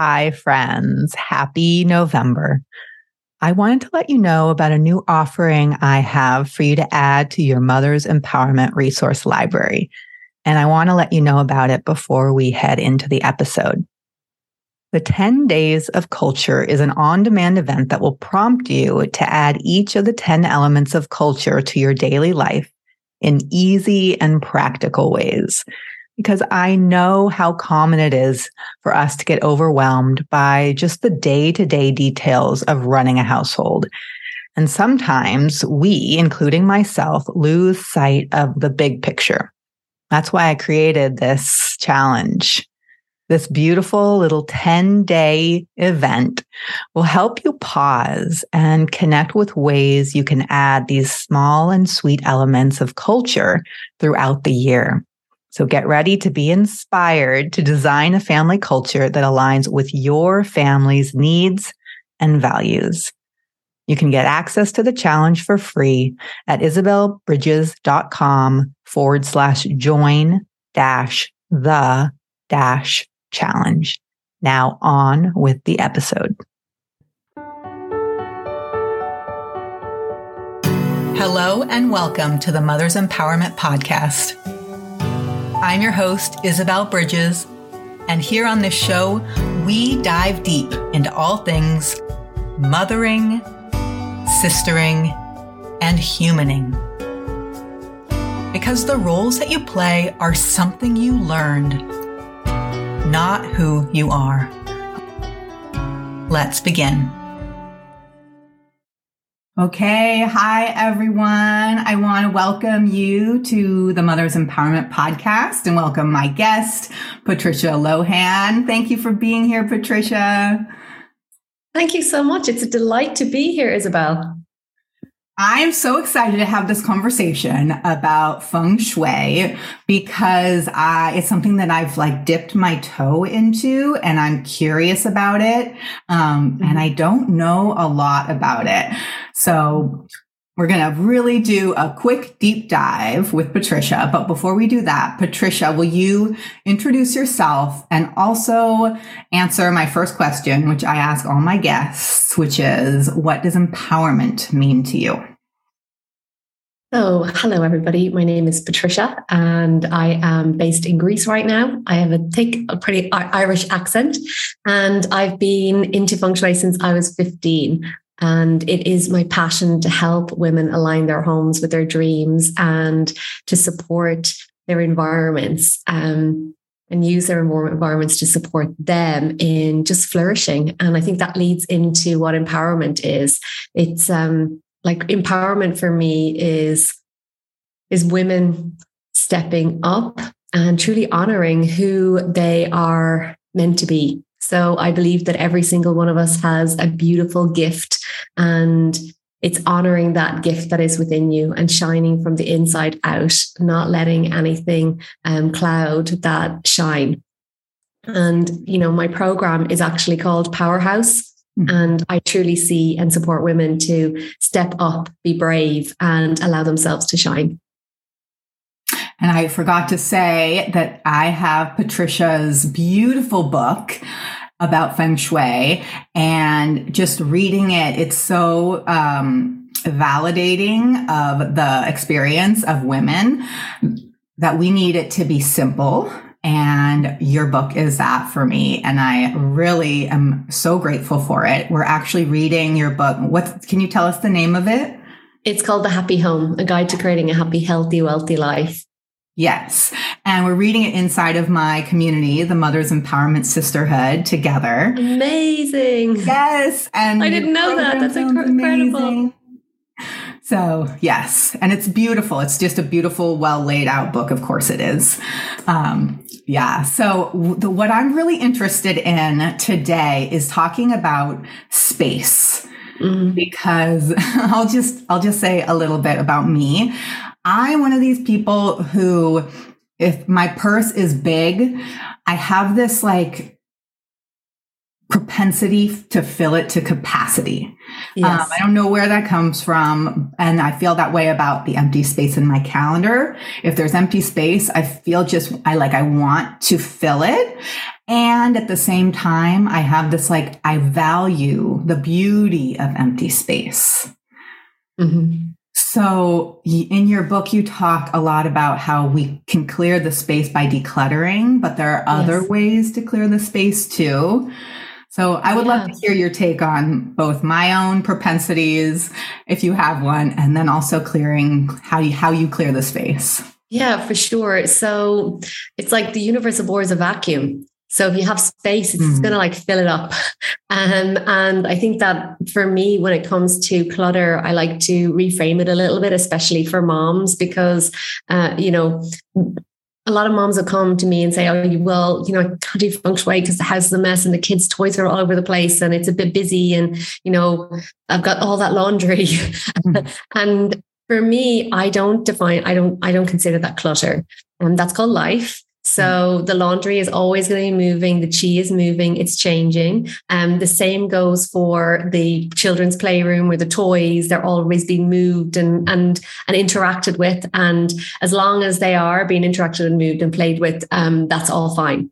Hi, friends. Happy November. I wanted to let you know about a new offering I have for you to add to your Mother's Empowerment Resource Library. And I want to let you know about it before we head into the episode. The 10 Days of Culture is an on demand event that will prompt you to add each of the 10 elements of culture to your daily life in easy and practical ways because I know how common it is for us to get overwhelmed by just the day to day details of running a household. And sometimes we, including myself, lose sight of the big picture. That's why I created this challenge. This beautiful little 10 day event will help you pause and connect with ways you can add these small and sweet elements of culture throughout the year. So get ready to be inspired to design a family culture that aligns with your family's needs and values. You can get access to the challenge for free at isabellebridges.com forward slash join dash the dash challenge. Now on with the episode. Hello and welcome to the Mother's Empowerment Podcast. I'm your host, Isabelle Bridges, and here on this show, we dive deep into all things mothering, sistering, and humaning. Because the roles that you play are something you learned, not who you are. Let's begin. Okay. Hi, everyone. I want to welcome you to the Mother's Empowerment Podcast and welcome my guest, Patricia Lohan. Thank you for being here, Patricia. Thank you so much. It's a delight to be here, Isabelle. I am so excited to have this conversation about feng shui because I, it's something that I've like dipped my toe into and I'm curious about it. Um, mm-hmm. and I don't know a lot about it. So we're going to really do a quick deep dive with Patricia. But before we do that, Patricia, will you introduce yourself and also answer my first question, which I ask all my guests, which is what does empowerment mean to you? So, hello, everybody. My name is Patricia, and I am based in Greece right now. I have a thick, a pretty Irish accent, and I've been into feng shui since I was 15. And it is my passion to help women align their homes with their dreams and to support their environments um, and use their environments to support them in just flourishing. And I think that leads into what empowerment is. It's um, like empowerment for me is is women stepping up and truly honoring who they are meant to be. So I believe that every single one of us has a beautiful gift and it's honoring that gift that is within you and shining from the inside out, not letting anything um, cloud that shine. And, you know, my program is actually called Powerhouse. Mm-hmm. And I truly see and support women to step up, be brave, and allow themselves to shine. And I forgot to say that I have Patricia's beautiful book about feng shui and just reading it, it's so, um, validating of the experience of women that we need it to be simple and your book is that for me. And I really am so grateful for it. We're actually reading your book. What can you tell us the name of it? It's called The Happy Home, a guide to creating a happy, healthy, wealthy life. Yes. And we're reading it inside of my community, the Mothers Empowerment Sisterhood, together. Amazing. Yes. And I didn't know that. That's incredible. Amazing. So, yes. And it's beautiful. It's just a beautiful, well laid out book. Of course it is. Um, yeah. So the, what I'm really interested in today is talking about space. Mm-hmm. Because I'll just I'll just say a little bit about me. I'm one of these people who if my purse is big, I have this like propensity to fill it to capacity. Yes. Um, I don't know where that comes from. And I feel that way about the empty space in my calendar. If there's empty space, I feel just, I like, I want to fill it. And at the same time, I have this like, I value the beauty of empty space. Mm-hmm. So, in your book, you talk a lot about how we can clear the space by decluttering, but there are other yes. ways to clear the space too. So, I would yeah. love to hear your take on both my own propensities, if you have one, and then also clearing how you how you clear the space. Yeah, for sure. So, it's like the universe abhors a vacuum. So if you have space, it's mm. going to like fill it up. Um, and I think that for me, when it comes to clutter, I like to reframe it a little bit, especially for moms, because, uh, you know, a lot of moms will come to me and say, Oh, well, you know, I can't do feng shui because the house is a mess and the kids' toys are all over the place and it's a bit busy. And, you know, I've got all that laundry. Mm. and for me, I don't define, I don't, I don't consider that clutter. And um, that's called life. So the laundry is always going to be moving. The chi is moving. It's changing. Um, the same goes for the children's playroom where the toys, they're always being moved and, and, and interacted with. And as long as they are being interacted and moved and played with, um, that's all fine.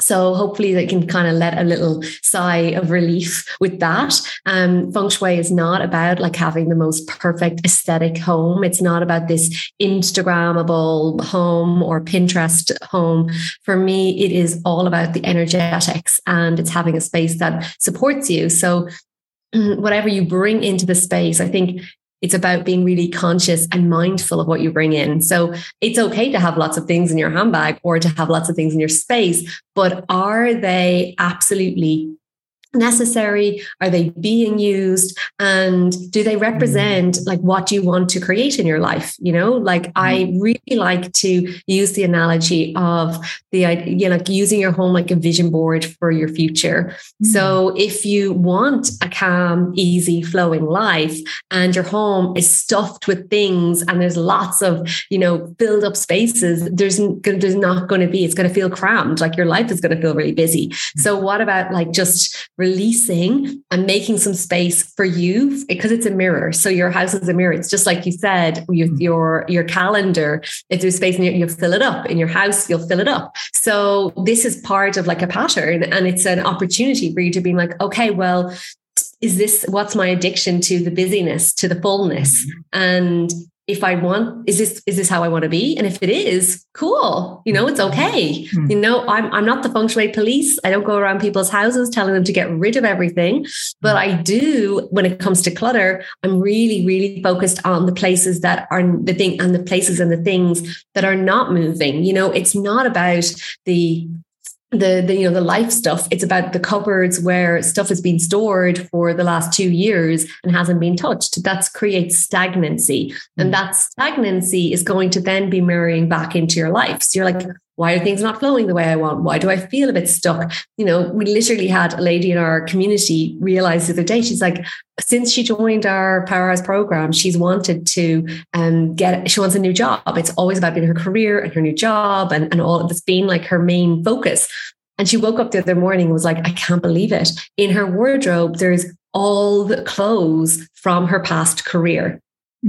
So hopefully they can kind of let a little sigh of relief with that. Um, feng shui is not about like having the most perfect aesthetic home. It's not about this Instagrammable home or Pinterest home. For me, it is all about the energetics and it's having a space that supports you. So whatever you bring into the space, I think it's about being really conscious and mindful of what you bring in. So it's okay to have lots of things in your handbag or to have lots of things in your space, but are they absolutely necessary are they being used and do they represent like what you want to create in your life you know like i mm-hmm. really like to use the analogy of the you know like using your home like a vision board for your future mm-hmm. so if you want a calm easy flowing life and your home is stuffed with things and there's lots of you know filled up spaces there's there's not going to be it's going to feel crammed like your life is going to feel really busy mm-hmm. so what about like just releasing and making some space for you because it's a mirror. So your house is a mirror. It's just like you said, with mm. your your calendar. If there's space in your, you'll fill it up. In your house, you'll fill it up. So this is part of like a pattern, and it's an opportunity for you to be like, okay, well, is this what's my addiction to the busyness to the fullness mm-hmm. and if I want, is this is this how I want to be? And if it is, cool. You know, it's okay. Mm-hmm. You know, I'm I'm not the feng shui police. I don't go around people's houses telling them to get rid of everything. But hmm. I do when it comes to clutter, I'm really, really focused on the places that are the thing and the places and the things that are not moving. You know, it's not about the the, the, you know the life stuff. It's about the cupboards where stuff has been stored for the last two years and hasn't been touched. That creates stagnancy. And mm. that stagnancy is going to then be mirroring back into your life. So you're like why are things not flowing the way I want? Why do I feel a bit stuck? You know, we literally had a lady in our community realize the other day, she's like, since she joined our Power Powerhouse program, she's wanted to um, get, she wants a new job. It's always about being her career and her new job and, and all of this being like her main focus. And she woke up the other morning and was like, I can't believe it. In her wardrobe, there's all the clothes from her past career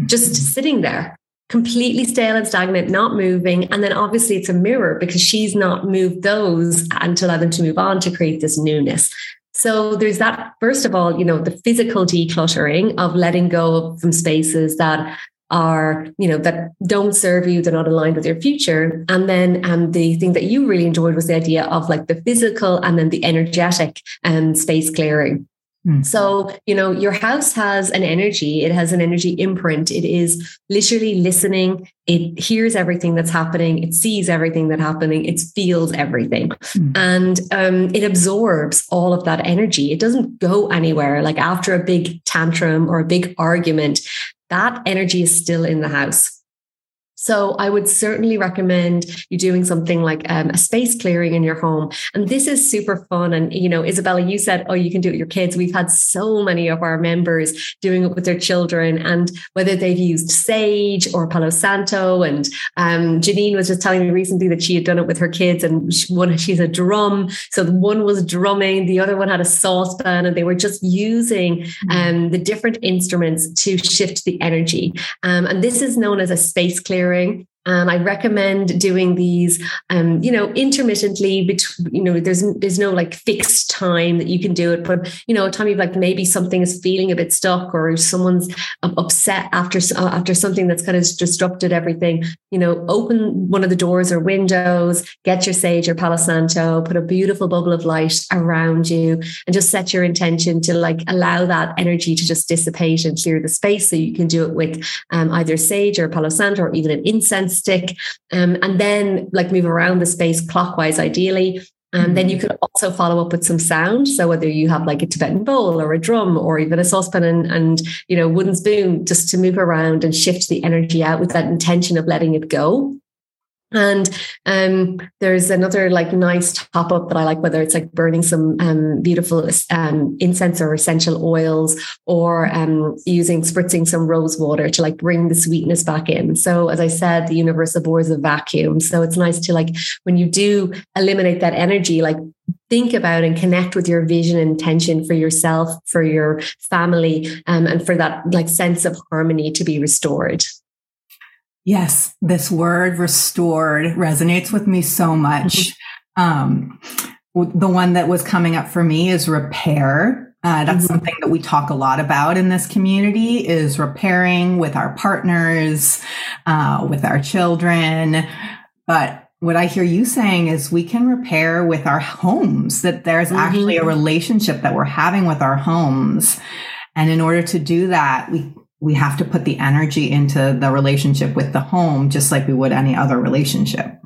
just mm-hmm. sitting there completely stale and stagnant, not moving. And then obviously it's a mirror because she's not moved those and to allow them to move on to create this newness. So there's that, first of all, you know, the physical decluttering of letting go of some spaces that are, you know, that don't serve you, they're not aligned with your future. And then um, the thing that you really enjoyed was the idea of like the physical and then the energetic and um, space clearing. Hmm. So, you know, your house has an energy, it has an energy imprint. It is literally listening. It hears everything that's happening. It sees everything that's happening. It feels everything. Mm. And um, it absorbs all of that energy. It doesn't go anywhere. Like after a big tantrum or a big argument, that energy is still in the house. So I would certainly recommend you doing something like um, a space clearing in your home. And this is super fun. And, you know, Isabella, you said, oh, you can do it with your kids. We've had so many of our members doing it with their children and whether they've used sage or Palo Santo. And um, Janine was just telling me recently that she had done it with her kids and one, she's a drum. So one was drumming, the other one had a saucepan and they were just using mm-hmm. um, the different instruments to shift the energy. Um, and this is known as a space clearing clearing and I recommend doing these, um, you know, intermittently. Between, you know, there's there's no like fixed time that you can do it, but you know, a time you've like maybe something is feeling a bit stuck, or someone's upset after uh, after something that's kind of disrupted everything. You know, open one of the doors or windows, get your sage or Palo Santo, put a beautiful bubble of light around you, and just set your intention to like allow that energy to just dissipate and clear the space. So you can do it with um, either sage or Palo Santo, or even an incense stick, um, and then like move around the space clockwise, ideally. And then you mm-hmm. could also follow up with some sound. So whether you have like a Tibetan bowl or a drum or even a saucepan and, and you know wooden spoon, just to move around and shift the energy out with that intention of letting it go. And um, there's another like nice top up that I like, whether it's like burning some um, beautiful um, incense or essential oils, or um, using spritzing some rose water to like bring the sweetness back in. So, as I said, the universe abhors a vacuum. So it's nice to like when you do eliminate that energy, like think about and connect with your vision and intention for yourself, for your family, um, and for that like sense of harmony to be restored. Yes, this word restored resonates with me so much. Mm-hmm. Um, the one that was coming up for me is repair. Uh, that's mm-hmm. something that we talk a lot about in this community is repairing with our partners, uh, with our children. But what I hear you saying is we can repair with our homes, that there's mm-hmm. actually a relationship that we're having with our homes. And in order to do that, we we have to put the energy into the relationship with the home just like we would any other relationship.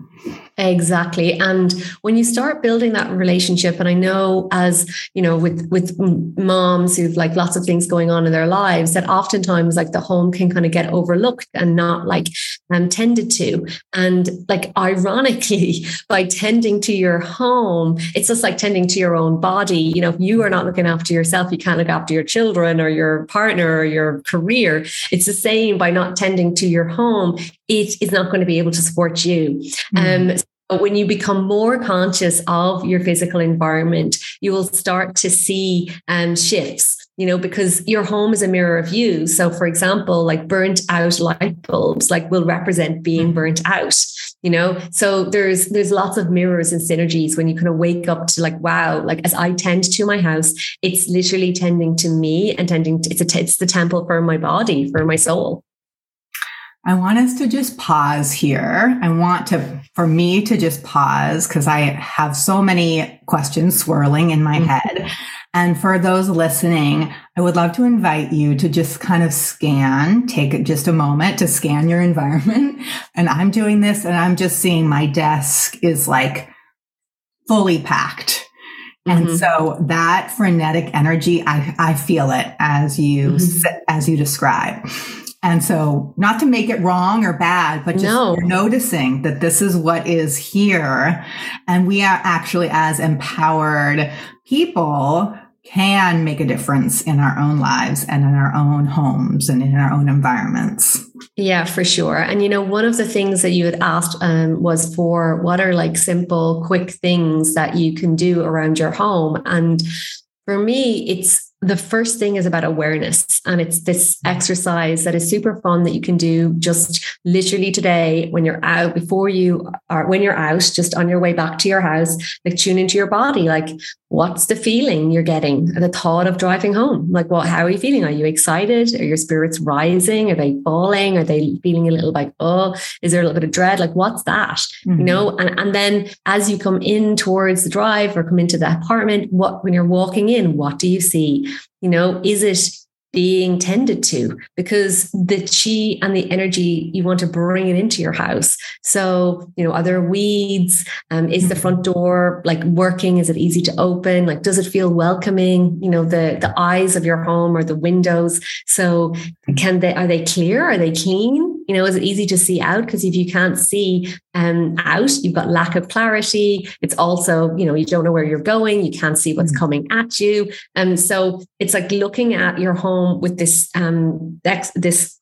Exactly. And when you start building that relationship, and I know as, you know, with, with moms who've like lots of things going on in their lives, that oftentimes like the home can kind of get overlooked and not like um, tended to. And like ironically, by tending to your home, it's just like tending to your own body. You know, if you are not looking after yourself, you can't look after your children or your partner or your career. It's the same by not tending to your home, it is not going to be able to support you. Mm. Um, but when you become more conscious of your physical environment, you will start to see um, shifts you know because your home is a mirror of you. So for example like burnt out light bulbs like will represent being mm-hmm. burnt out you know? So there's there's lots of mirrors and synergies when you kind of wake up to like wow like as i tend to my house it's literally tending to me and tending to, it's a it's the temple for my body for my soul I want us to just pause here. I want to, for me to just pause because I have so many questions swirling in my mm-hmm. head. And for those listening, I would love to invite you to just kind of scan, take just a moment to scan your environment. And I'm doing this and I'm just seeing my desk is like fully packed. And mm-hmm. so that frenetic energy, I, I feel it as you, mm-hmm. as you describe. And so, not to make it wrong or bad, but just no. noticing that this is what is here. And we are actually, as empowered people, can make a difference in our own lives and in our own homes and in our own environments. Yeah, for sure. And you know, one of the things that you had asked um, was for what are like simple, quick things that you can do around your home. And for me, it's the first thing is about awareness. And it's this exercise that is super fun that you can do just literally today when you're out, before you are, when you're out, just on your way back to your house, like tune into your body. Like, what's the feeling you're getting? The thought of driving home. Like well how are you feeling? Are you excited? Are your spirits rising? Are they falling? Are they feeling a little like oh is there a little bit of dread? Like what's that? Mm-hmm. you know and, and then as you come in towards the drive or come into the apartment what when you're walking in what do you see you know is it being tended to? Because the chi and the energy you want to bring it into your house. So you know are there weeds? Um, is the front mm-hmm. door like working? Is it easy to open? Like does it feel welcoming? You know the the eyes of your home or the windows. So can they are they clear? Are they clean You know, is it easy to see out? Because if you can't see um, out, you've got lack of clarity. It's also, you know, you don't know where you're going. You can't see what's mm-hmm. coming at you. And so it's like looking at your home with this um, this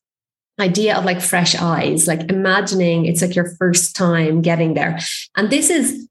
idea of like fresh eyes, like imagining it's like your first time getting there. And this is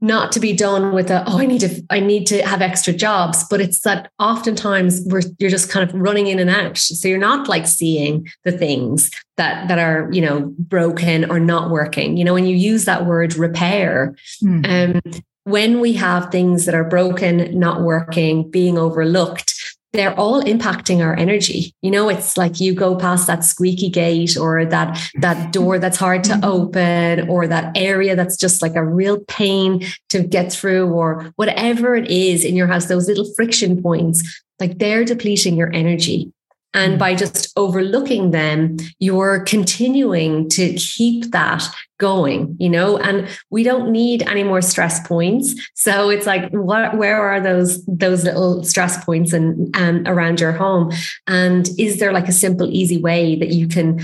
not to be done with a oh i need to i need to have extra jobs but it's that oftentimes we're you're just kind of running in and out so you're not like seeing the things that that are you know broken or not working you know when you use that word repair mm. um when we have things that are broken not working being overlooked they're all impacting our energy. You know, it's like you go past that squeaky gate or that that door that's hard to mm-hmm. open or that area that's just like a real pain to get through or whatever it is in your house, those little friction points, like they're depleting your energy. And mm. by just overlooking them, you're continuing to keep that going, you know, and we don't need any more stress points. So it's like, what, where are those, those little stress points and um, around your home? And is there like a simple, easy way that you can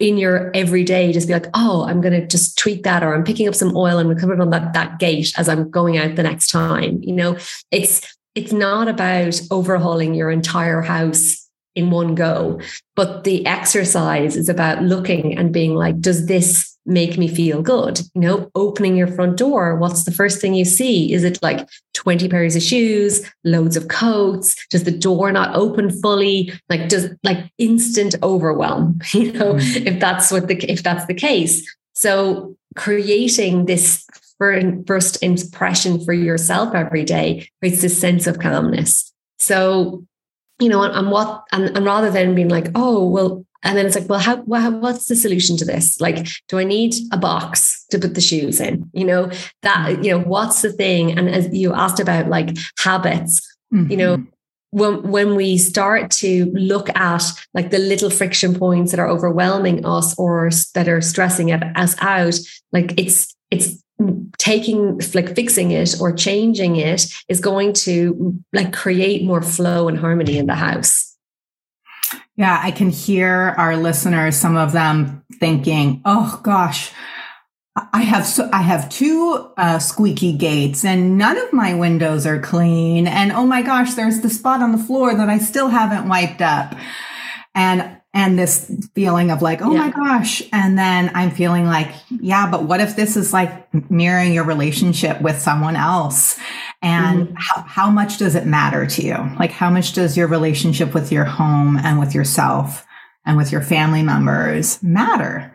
in your everyday just be like oh i'm going to just tweak that or i'm picking up some oil and we put it on that, that gate as i'm going out the next time you know it's it's not about overhauling your entire house in one go. But the exercise is about looking and being like, does this make me feel good? You know, opening your front door, what's the first thing you see? Is it like 20 pairs of shoes, loads of coats? Does the door not open fully? Like, does like instant overwhelm, you know, mm-hmm. if that's what the if that's the case. So creating this first impression for yourself every day creates this sense of calmness. So you know, and what, and, and rather than being like, oh, well, and then it's like, well, how, well, what's the solution to this? Like, do I need a box to put the shoes in? You know, that, mm-hmm. you know, what's the thing? And as you asked about like habits, mm-hmm. you know, mm-hmm. when, when we start to look at like the little friction points that are overwhelming us or that are stressing us out, like it's, it's taking like fixing it or changing it is going to like create more flow and harmony in the house. Yeah i can hear our listeners some of them thinking oh gosh I have so I have two uh, squeaky gates and none of my windows are clean and oh my gosh there's the spot on the floor that I still haven't wiped up. And and this feeling of like, oh yeah. my gosh. And then I'm feeling like, yeah, but what if this is like mirroring your relationship with someone else? And mm-hmm. how, how much does it matter to you? Like, how much does your relationship with your home and with yourself and with your family members matter?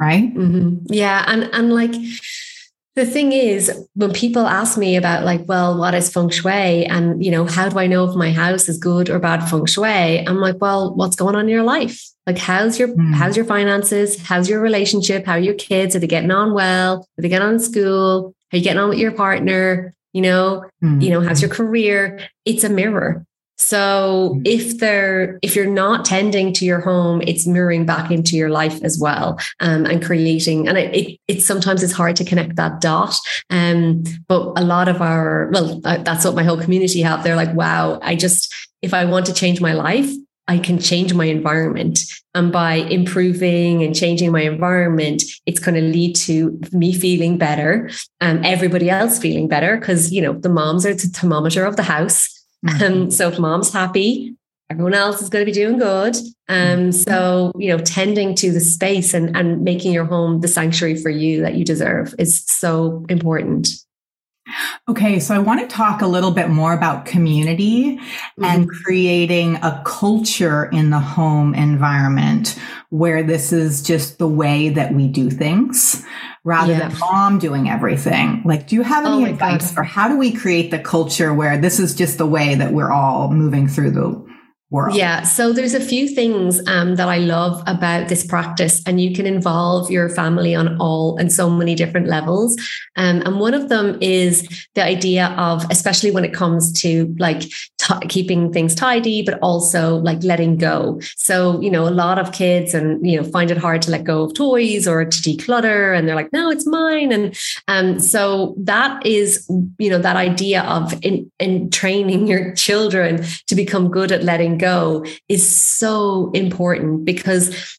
Right. Mm-hmm. Yeah. And, and like, the thing is, when people ask me about like, well, what is feng shui? And, you know, how do I know if my house is good or bad feng shui? I'm like, well, what's going on in your life? Like, how's your, mm. how's your finances? How's your relationship? How are your kids? Are they getting on well? Are they getting on in school? Are you getting on with your partner? You know, mm. you know, how's your career? It's a mirror. So mm-hmm. if they're if you're not tending to your home, it's mirroring back into your life as well, um, and creating. And it, it, it sometimes it's hard to connect that dot. Um, but a lot of our well, that's what my whole community have. They're like, wow, I just if I want to change my life, I can change my environment. And by improving and changing my environment, it's going to lead to me feeling better and everybody else feeling better because, you know, the moms are the thermometer of the house. Mm-hmm. Um, so if mom's happy, everyone else is going to be doing good. Um, mm-hmm. so you know, tending to the space and and making your home the sanctuary for you that you deserve is so important. Okay, so I want to talk a little bit more about community mm-hmm. and creating a culture in the home environment where this is just the way that we do things rather yeah. than mom doing everything. Like, do you have oh any oh advice God. for how do we create the culture where this is just the way that we're all moving through the world? Yeah. So there's a few things um, that I love about this practice, and you can involve your family on all and so many different levels. Um, and one of them is the idea of, especially when it comes to like t- keeping things tidy, but also like letting go. So, you know, a lot of kids and, you know, find it hard to let go of toys or to declutter. And they're like, no, it's mine. And um, so that is, you know, that idea of in, in training your children to become good at letting go is so important because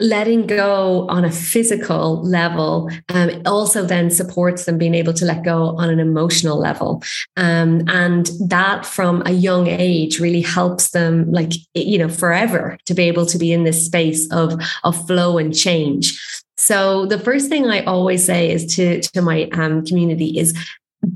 letting go on a physical level um, also then supports them being able to let go on an emotional level. Um, and that from a young age really helps them like you know forever to be able to be in this space of of flow and change. So the first thing I always say is to to my um, community is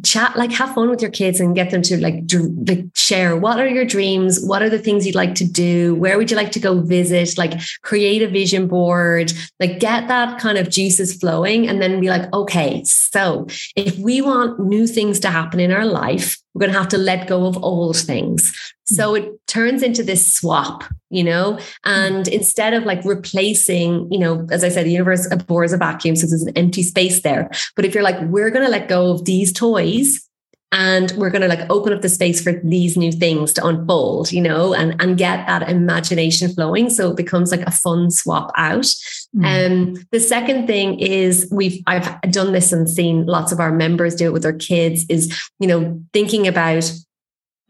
chat like have fun with your kids and get them to like, dr- like share what are your dreams what are the things you'd like to do where would you like to go visit like create a vision board like get that kind of juices flowing and then be like okay so if we want new things to happen in our life we're going to have to let go of old things so mm. it turns into this swap, you know, and instead of like replacing, you know, as I said, the universe abhors a vacuum. So there's an empty space there. But if you're like, we're going to let go of these toys and we're going to like open up the space for these new things to unfold you know and and get that imagination flowing so it becomes like a fun swap out and mm. um, the second thing is we've i've done this and seen lots of our members do it with their kids is you know thinking about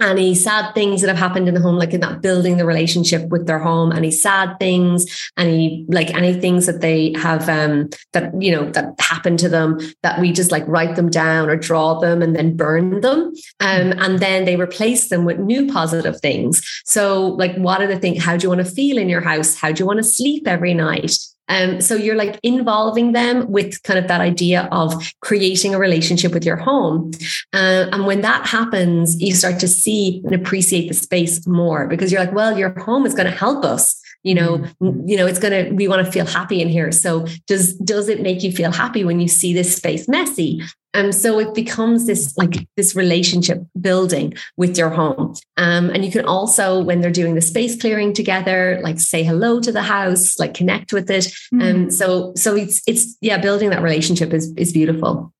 any sad things that have happened in the home, like in that building the relationship with their home, any sad things, any like any things that they have um that you know that happened to them that we just like write them down or draw them and then burn them. Um, and then they replace them with new positive things. So like what are the things, how do you want to feel in your house? How do you want to sleep every night? Um, so you're like involving them with kind of that idea of creating a relationship with your home. Uh, and when that happens, you start to see and appreciate the space more because you're like, well, your home is going to help us you know mm-hmm. you know it's going to we want to feel happy in here so does does it make you feel happy when you see this space messy and um, so it becomes this like this relationship building with your home um, and you can also when they're doing the space clearing together like say hello to the house like connect with it and um, mm. so so it's it's yeah building that relationship is is beautiful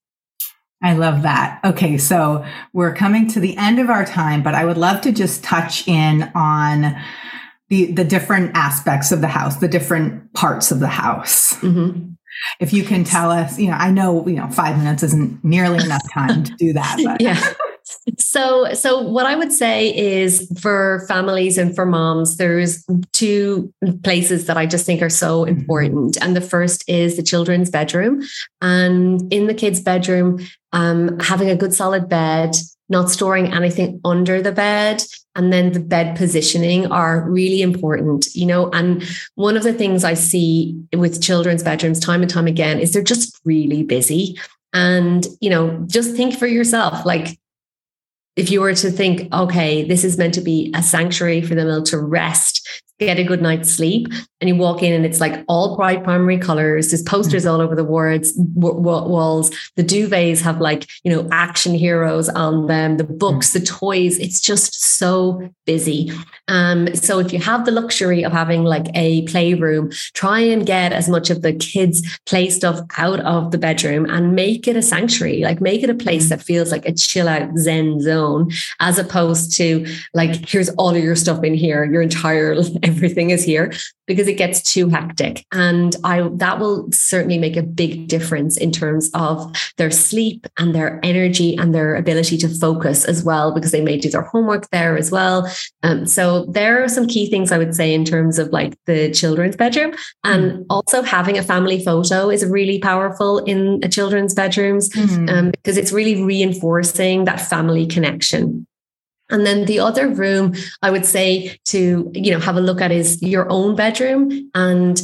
I love that. Okay, so we're coming to the end of our time, but I would love to just touch in on the the different aspects of the house, the different parts of the house. Mm-hmm. If you can tell us, you know, I know you know five minutes isn't nearly enough time to do that, but yeah. So, so what I would say is for families and for moms, there's two places that I just think are so mm-hmm. important. And the first is the children's bedroom. And in the kids' bedroom, um, having a good solid bed, not storing anything under the bed, and then the bed positioning are really important, you know. And one of the things I see with children's bedrooms time and time again is they're just really busy. And, you know, just think for yourself like, if you were to think, okay, this is meant to be a sanctuary for them to rest, get a good night's sleep. And you walk in and it's like all bright primary colors. There's posters all over the wards w- w- walls. The duvets have like you know action heroes on them. The books the toys. It's just so busy. Um so if you have the luxury of having like a playroom try and get as much of the kids play stuff out of the bedroom and make it a sanctuary. Like make it a place that feels like a chill out zen zone as opposed to like here's all of your stuff in here your entire everything is here because it gets too hectic and i that will certainly make a big difference in terms of their sleep and their energy and their ability to focus as well because they may do their homework there as well um, so there are some key things i would say in terms of like the children's bedroom and mm. also having a family photo is really powerful in a children's bedrooms mm. um, because it's really reinforcing that family connection and then the other room I would say to, you know, have a look at is your own bedroom. And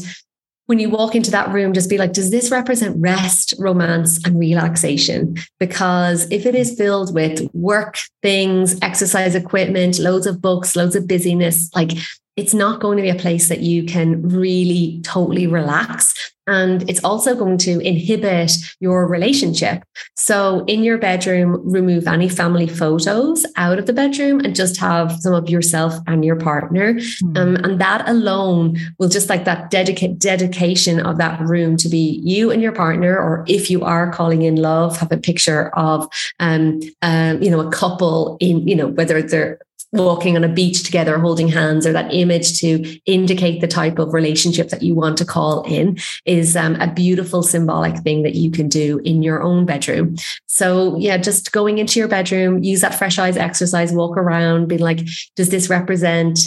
when you walk into that room, just be like, does this represent rest, romance, and relaxation? Because if it is filled with work things, exercise equipment, loads of books, loads of busyness, like it's not going to be a place that you can really totally relax. And it's also going to inhibit your relationship. So, in your bedroom, remove any family photos out of the bedroom and just have some of yourself and your partner. Mm. Um, and that alone will just like that dedicate dedication of that room to be you and your partner, or if you are calling in love, have a picture of, um, um, you know, a couple in, you know, whether they're walking on a beach together, holding hands, or that image to indicate the type of relationship that you want to call in is um, a beautiful symbolic thing that you can do in your own bedroom. So, yeah, just going into your bedroom, use that fresh eyes exercise, walk around, being like, does this represent,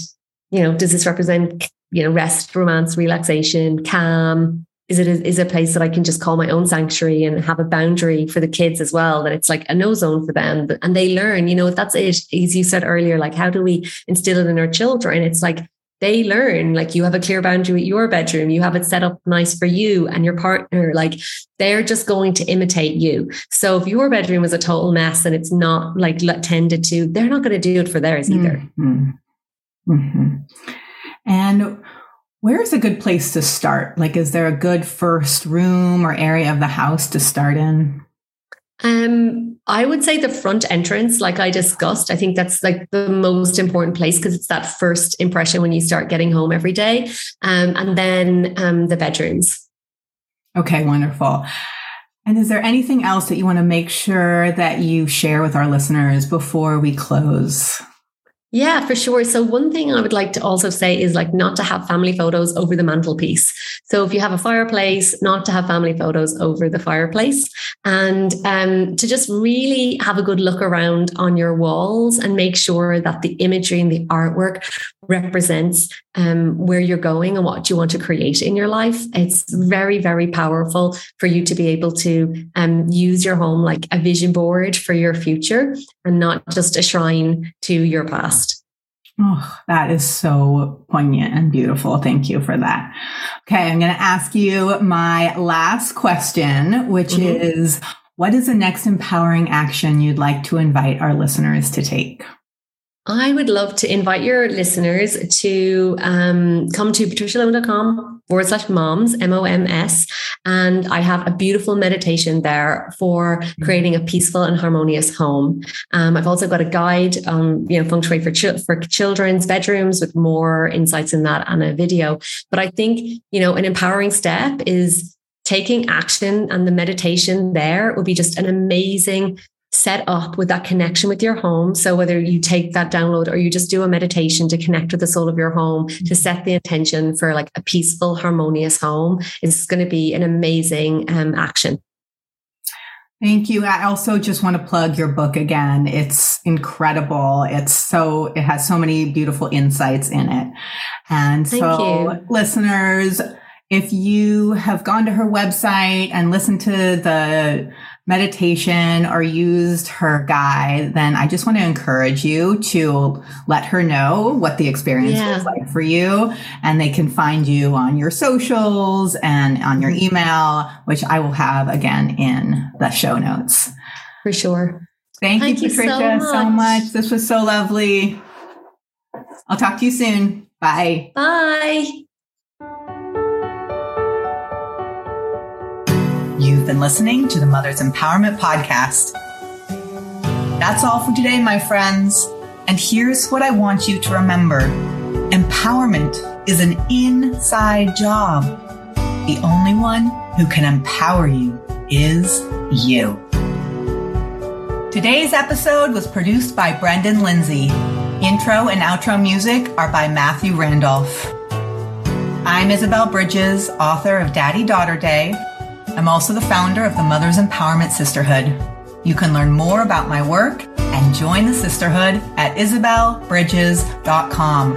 you know, does this represent you know, rest, romance, relaxation, calm? Is it a, is a place that I can just call my own sanctuary and have a boundary for the kids as well? That it's like a no zone for them, and they learn. You know, that's it. As you said earlier, like how do we instill it in our children? It's like they learn like you have a clear boundary with your bedroom you have it set up nice for you and your partner like they're just going to imitate you so if your bedroom is a total mess and it's not like tended to they're not going to do it for theirs either mm-hmm. Mm-hmm. and where is a good place to start like is there a good first room or area of the house to start in um, I would say the front entrance, like I discussed, I think that's like the most important place because it's that first impression when you start getting home every day. Um, and then um, the bedrooms. Okay, wonderful. And is there anything else that you want to make sure that you share with our listeners before we close? Yeah, for sure. So one thing I would like to also say is like not to have family photos over the mantelpiece. So if you have a fireplace, not to have family photos over the fireplace, and um, to just really have a good look around on your walls and make sure that the imagery and the artwork represents um, where you're going and what you want to create in your life. It's very, very powerful for you to be able to um, use your home like a vision board for your future and not just a shrine to your past. Oh, that is so poignant and beautiful. Thank you for that. Okay, I'm going to ask you my last question, which mm-hmm. is what is the next empowering action you'd like to invite our listeners to take? I would love to invite your listeners to um, come to patricialohan.com forward slash moms, M O M S. And I have a beautiful meditation there for creating a peaceful and harmonious home. Um, I've also got a guide on, you know, feng shui for, ch- for children's bedrooms with more insights in that and a video. But I think, you know, an empowering step is taking action and the meditation there would be just an amazing set up with that connection with your home. So whether you take that download or you just do a meditation to connect with the soul of your home, to set the intention for like a peaceful, harmonious home, is going to be an amazing um, action. Thank you. I also just want to plug your book again. It's incredible. It's so, it has so many beautiful insights in it. And Thank so you. listeners, if you have gone to her website and listened to the meditation or used her guide, then I just want to encourage you to let her know what the experience yeah. was like for you. And they can find you on your socials and on your mm-hmm. email, which I will have again in the show notes. For sure. Thank, Thank you, Patricia, you so, much. so much. This was so lovely. I'll talk to you soon. Bye. Bye. You've been listening to the Mother's Empowerment Podcast. That's all for today, my friends. And here's what I want you to remember empowerment is an inside job. The only one who can empower you is you. Today's episode was produced by Brendan Linzi. Intro and outro music are by Matthew Randolph. I'm Isabelle Bridges, author of Daddy Daughter Day I'm also the founder of the Mothers Empowerment Sisterhood. You can learn more about my work and join the sisterhood at isabellebridges.com.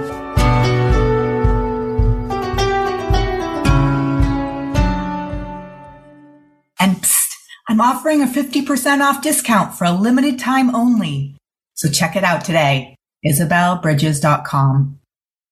And psst, I'm offering a 50% off discount for a limited time only. So check it out today, isabellebridges.com.